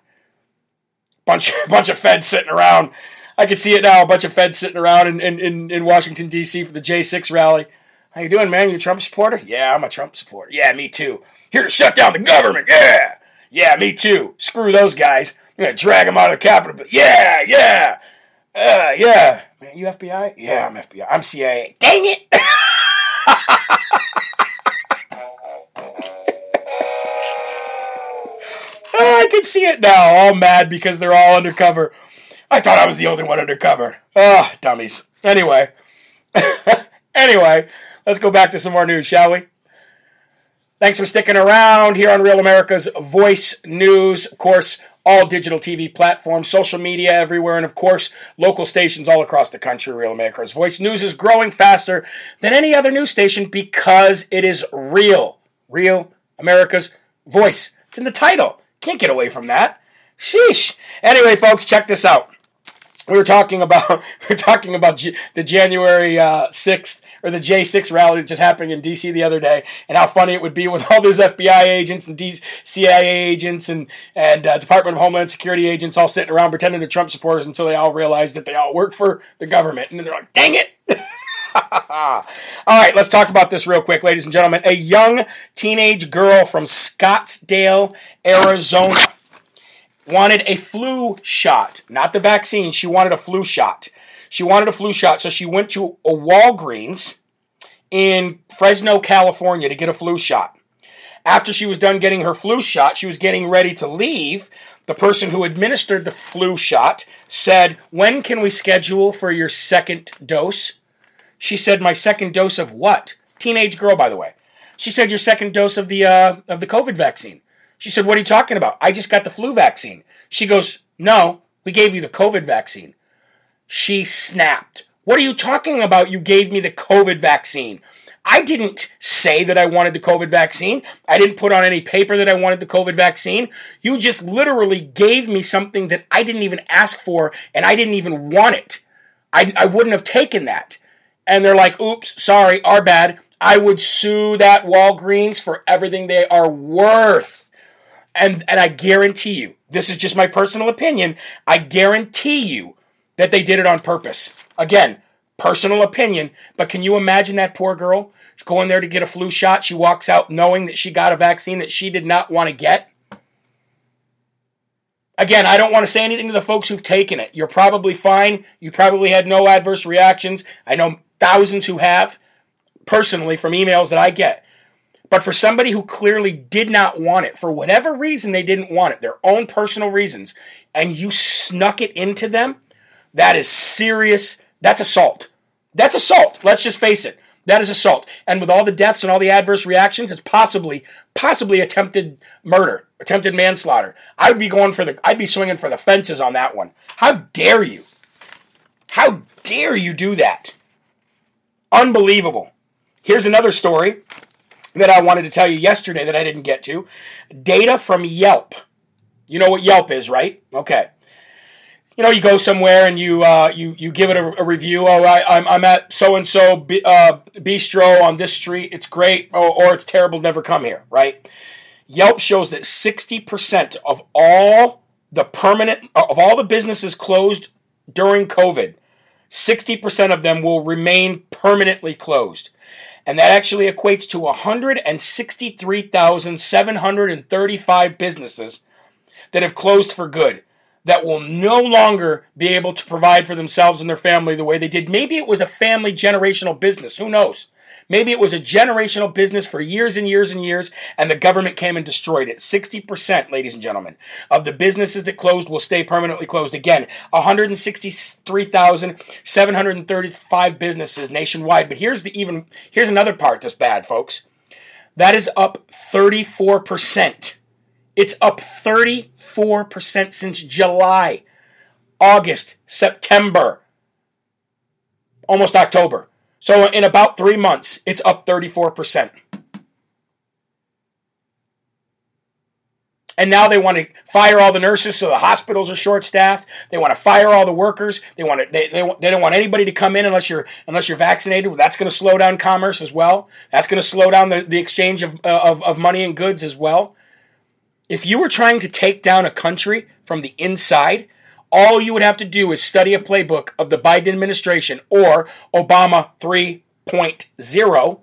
bunch (laughs) bunch of feds sitting around. I can see it now. A bunch of feds sitting around in, in, in Washington D.C. for the J6 rally. How you doing, man? You a Trump supporter? Yeah, I'm a Trump supporter. Yeah, me too. Here to shut down the government. Yeah. Yeah, me too. Screw those guys. I'm going to drag them out of the Capitol. But yeah, yeah. Uh, yeah. Man, you FBI? Yeah, I'm FBI. I'm CIA. Dang it! Oh, (laughs) I can see it now. All mad because they're all undercover. I thought I was the only one undercover. Oh, dummies. Anyway. (laughs) anyway, let's go back to some more news, shall we? Thanks for sticking around here on Real America's Voice News. Of course, all digital TV platforms, social media everywhere, and of course, local stations all across the country. Real America's Voice News is growing faster than any other news station because it is real. Real America's Voice. It's in the title. Can't get away from that. Sheesh. Anyway, folks, check this out. We were talking about (laughs) we are talking about G- the January uh, sixth or the J6 rally that just happened in DC the other day, and how funny it would be with (laughs) all those FBI agents and CIA agents and and uh, Department of Homeland Security agents all sitting around pretending to Trump supporters until they all realized that they all work for the government, and then they're like, "Dang it!" (laughs) all right, let's talk about this real quick, ladies and gentlemen. A young teenage girl from Scottsdale, Arizona, wanted a flu shot, not the vaccine. She wanted a flu shot. She wanted a flu shot, so she went to a Walgreens in Fresno, California to get a flu shot. After she was done getting her flu shot, she was getting ready to leave. The person who administered the flu shot said, When can we schedule for your second dose? She said, "My second dose of what?" Teenage girl, by the way. She said, "Your second dose of the uh, of the COVID vaccine." She said, "What are you talking about? I just got the flu vaccine." She goes, "No, we gave you the COVID vaccine." She snapped. What are you talking about? You gave me the COVID vaccine. I didn't say that I wanted the COVID vaccine. I didn't put on any paper that I wanted the COVID vaccine. You just literally gave me something that I didn't even ask for and I didn't even want it. I, I wouldn't have taken that and they're like, oops, sorry, our bad. I would sue that Walgreens for everything they are worth. And, and I guarantee you, this is just my personal opinion, I guarantee you that they did it on purpose. Again, personal opinion, but can you imagine that poor girl going there to get a flu shot? She walks out knowing that she got a vaccine that she did not want to get. Again, I don't want to say anything to the folks who've taken it. You're probably fine. You probably had no adverse reactions. I know thousands who have, personally, from emails that I get. But for somebody who clearly did not want it, for whatever reason they didn't want it, their own personal reasons, and you snuck it into them, that is serious. That's assault. That's assault. Let's just face it. That is assault. And with all the deaths and all the adverse reactions, it's possibly, possibly attempted murder, attempted manslaughter. I'd be going for the, I'd be swinging for the fences on that one. How dare you? How dare you do that? Unbelievable. Here's another story that I wanted to tell you yesterday that I didn't get to. Data from Yelp. You know what Yelp is, right? Okay. You know, you go somewhere and you uh, you you give it a, a review. Oh, I, I'm I'm at so and so bistro on this street. It's great, or, or it's terrible. Never come here, right? Yelp shows that 60% of all the permanent of all the businesses closed during COVID 60% of them will remain permanently closed. And that actually equates to 163,735 businesses that have closed for good, that will no longer be able to provide for themselves and their family the way they did. Maybe it was a family generational business. Who knows? Maybe it was a generational business for years and years and years, and the government came and destroyed it. 60%, ladies and gentlemen, of the businesses that closed will stay permanently closed. Again, 163,735 businesses nationwide. But here's the even here's another part that's bad, folks. That is up 34%. It's up 34% since July, August, September, almost October. So in about three months, it's up 34%. And now they want to fire all the nurses, so the hospitals are short-staffed. They want to fire all the workers. They want to, they, they, they don't want anybody to come in unless you're unless you're vaccinated. Well, that's going to slow down commerce as well. That's going to slow down the, the exchange of, of, of money and goods as well. If you were trying to take down a country from the inside, all you would have to do is study a playbook of the Biden administration or Obama 3.0,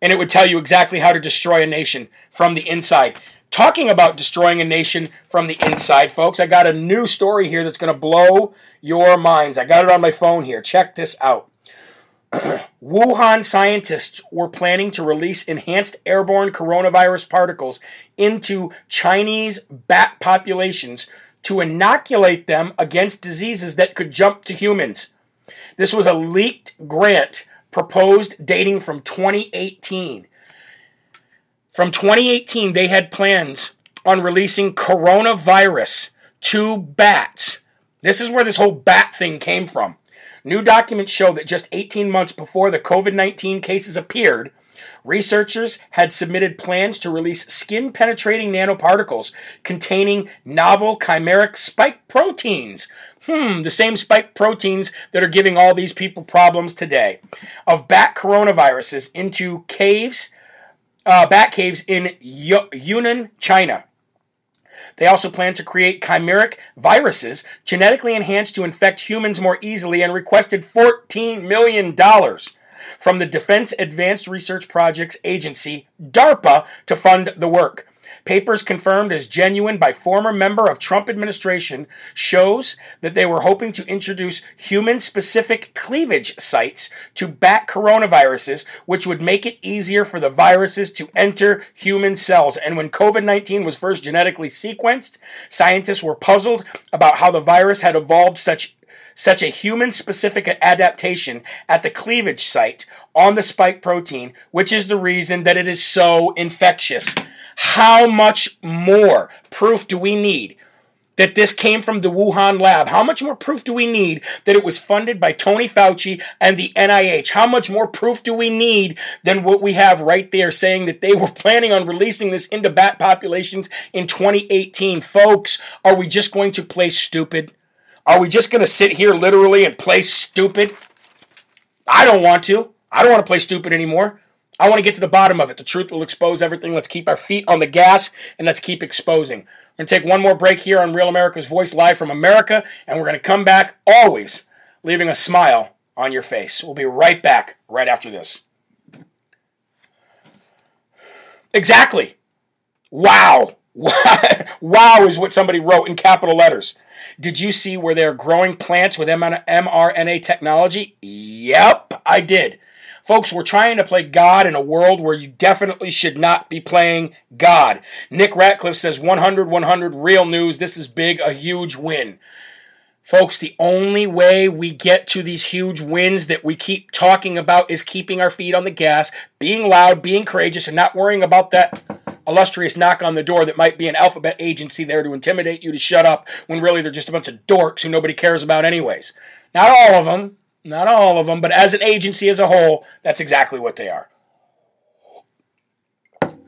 and it would tell you exactly how to destroy a nation from the inside. Talking about destroying a nation from the inside, folks, I got a new story here that's going to blow your minds. I got it on my phone here. Check this out. (clears throat) Wuhan scientists were planning to release enhanced airborne coronavirus particles into Chinese bat populations to inoculate them against diseases that could jump to humans. This was a leaked grant proposed dating from 2018. From 2018, they had plans on releasing coronavirus to bats. This is where this whole bat thing came from. New documents show that just 18 months before the COVID 19 cases appeared, researchers had submitted plans to release skin penetrating nanoparticles containing novel chimeric spike proteins. Hmm, the same spike proteins that are giving all these people problems today. Of bat coronaviruses into caves, uh, bat caves in Yunnan, China. They also plan to create chimeric viruses genetically enhanced to infect humans more easily and requested $14 million from the Defense Advanced Research Projects Agency, DARPA, to fund the work. Papers confirmed as genuine by former member of Trump administration shows that they were hoping to introduce human-specific cleavage sites to bat coronaviruses, which would make it easier for the viruses to enter human cells. And when COVID-19 was first genetically sequenced, scientists were puzzled about how the virus had evolved such such a human specific adaptation at the cleavage site on the spike protein, which is the reason that it is so infectious. How much more proof do we need that this came from the Wuhan lab? How much more proof do we need that it was funded by Tony Fauci and the NIH? How much more proof do we need than what we have right there saying that they were planning on releasing this into bat populations in 2018? Folks, are we just going to play stupid? Are we just going to sit here literally and play stupid? I don't want to. I don't want to play stupid anymore. I want to get to the bottom of it. The truth will expose everything. Let's keep our feet on the gas and let's keep exposing. We're going to take one more break here on Real America's Voice live from America, and we're going to come back always leaving a smile on your face. We'll be right back right after this. Exactly. Wow. (laughs) Wow is what somebody wrote in capital letters. Did you see where they're growing plants with mRNA technology? Yep, I did. Folks, we're trying to play God in a world where you definitely should not be playing God. Nick Ratcliffe says 100 100 real news. This is big, a huge win. Folks, the only way we get to these huge wins that we keep talking about is keeping our feet on the gas, being loud, being courageous, and not worrying about that illustrious knock on the door that might be an alphabet agency there to intimidate you to shut up when really they're just a bunch of dorks who nobody cares about, anyways. Not all of them, not all of them, but as an agency as a whole, that's exactly what they are.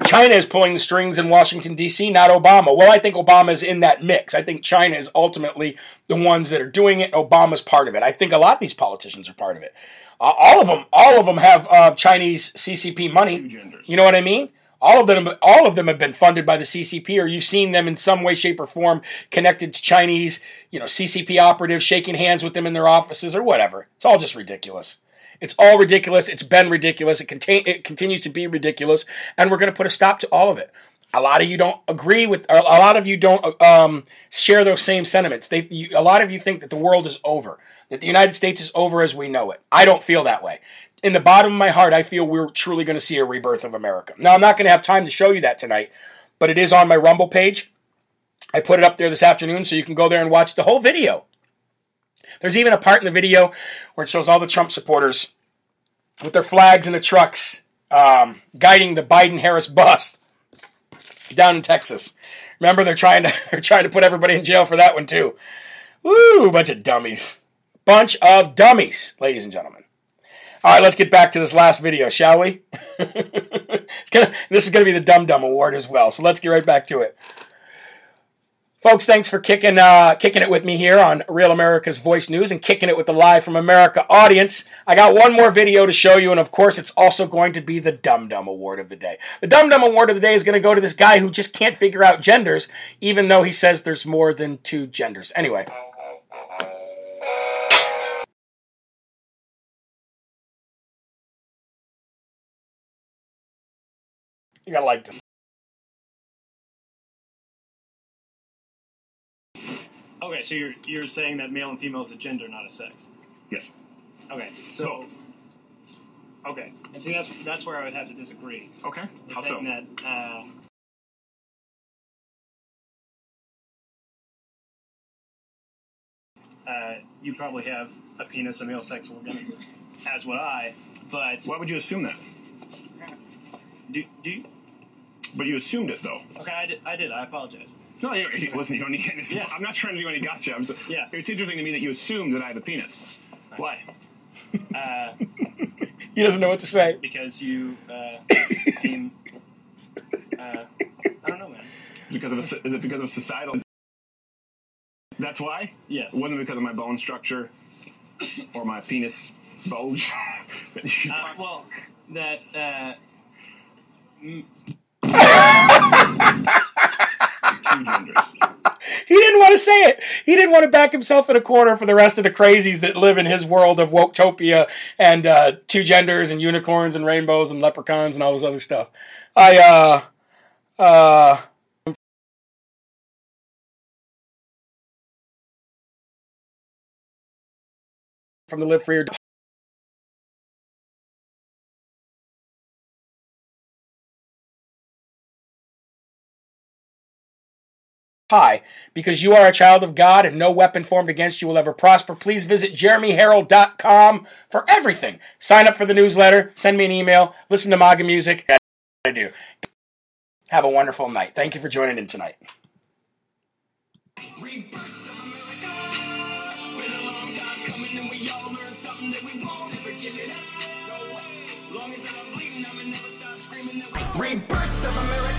China is pulling the strings in Washington, D.C., not Obama. Well, I think Obama is in that mix. I think China is ultimately the ones that are doing it. Obama's part of it. I think a lot of these politicians are part of it. Uh, all of them, all of them have uh, Chinese CCP money. You know what I mean? All of them, all of them have been funded by the CCP, or you've seen them in some way, shape, or form connected to Chinese, you know, CCP operatives, shaking hands with them in their offices, or whatever. It's all just ridiculous. It's all ridiculous. It's been ridiculous. It, contain, it continues to be ridiculous, and we're going to put a stop to all of it. A lot of you don't agree with. A lot of you don't um, share those same sentiments. They, you, a lot of you think that the world is over, that the United States is over as we know it. I don't feel that way in the bottom of my heart, I feel we're truly going to see a rebirth of America. Now, I'm not going to have time to show you that tonight, but it is on my Rumble page. I put it up there this afternoon so you can go there and watch the whole video. There's even a part in the video where it shows all the Trump supporters with their flags in the trucks um, guiding the Biden Harris bus down in Texas. Remember, they're trying to (laughs) they're trying to put everybody in jail for that one too. Woo, bunch of dummies, bunch of dummies, ladies and gentlemen. All right, let's get back to this last video, shall we? (laughs) gonna, this is going to be the Dum Dum Award as well, so let's get right back to it. Folks, thanks for kicking uh, kicking it with me here on Real America's Voice News and kicking it with the Live from America audience. I got one more video to show you, and of course, it's also going to be the Dum Dum Award of the day. The Dum Dum Award of the day is going to go to this guy who just can't figure out genders, even though he says there's more than two genders. Anyway. You gotta like them. Okay, so you're you're saying that male and female is a gender, not a sex. Yes. Okay, so. Okay, and see that's that's where I would have to disagree. Okay. you How so? That, uh, Uh, you probably have a penis, a male sex organ, as would I. But why would you assume that? Do, do you, But you assumed it though. okay, I did. I did. I apologize. No, you, you- listen. You don't need. Yeah. (laughs) I'm not trying to do any gotcha. I'm just, Yeah. It's interesting to me that you assumed that I have a penis. Why? uh, (laughs) He doesn't know what to say. because you uh, (coughs) seem. Uh, I don't know, man. Because of a, is it because of societal? That's why. Yes. It wasn't because of my bone structure or my penis bulge. (laughs) Uh, well, that. He didn't want to say it. He didn't want to back himself in a corner for the rest of the crazies that live in his world of woketopia and uh, two genders and unicorns and rainbows and leprechauns and all this other stuff. I uh uh from the Live Free or high because you are a child of God and no weapon formed against you will ever prosper. Please visit jeremyherrell.com for everything. Sign up for the newsletter, send me an email, listen to MAGA music. I do. Have a wonderful night. Thank you for joining in tonight. Rebirth of America.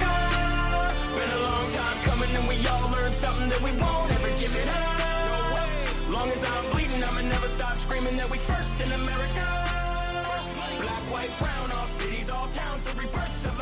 something that we won't ever give it up. Long as I'm bleeding, I'ma never stop screaming that we first in America. Black, white, brown, all cities, all towns, the rebirth of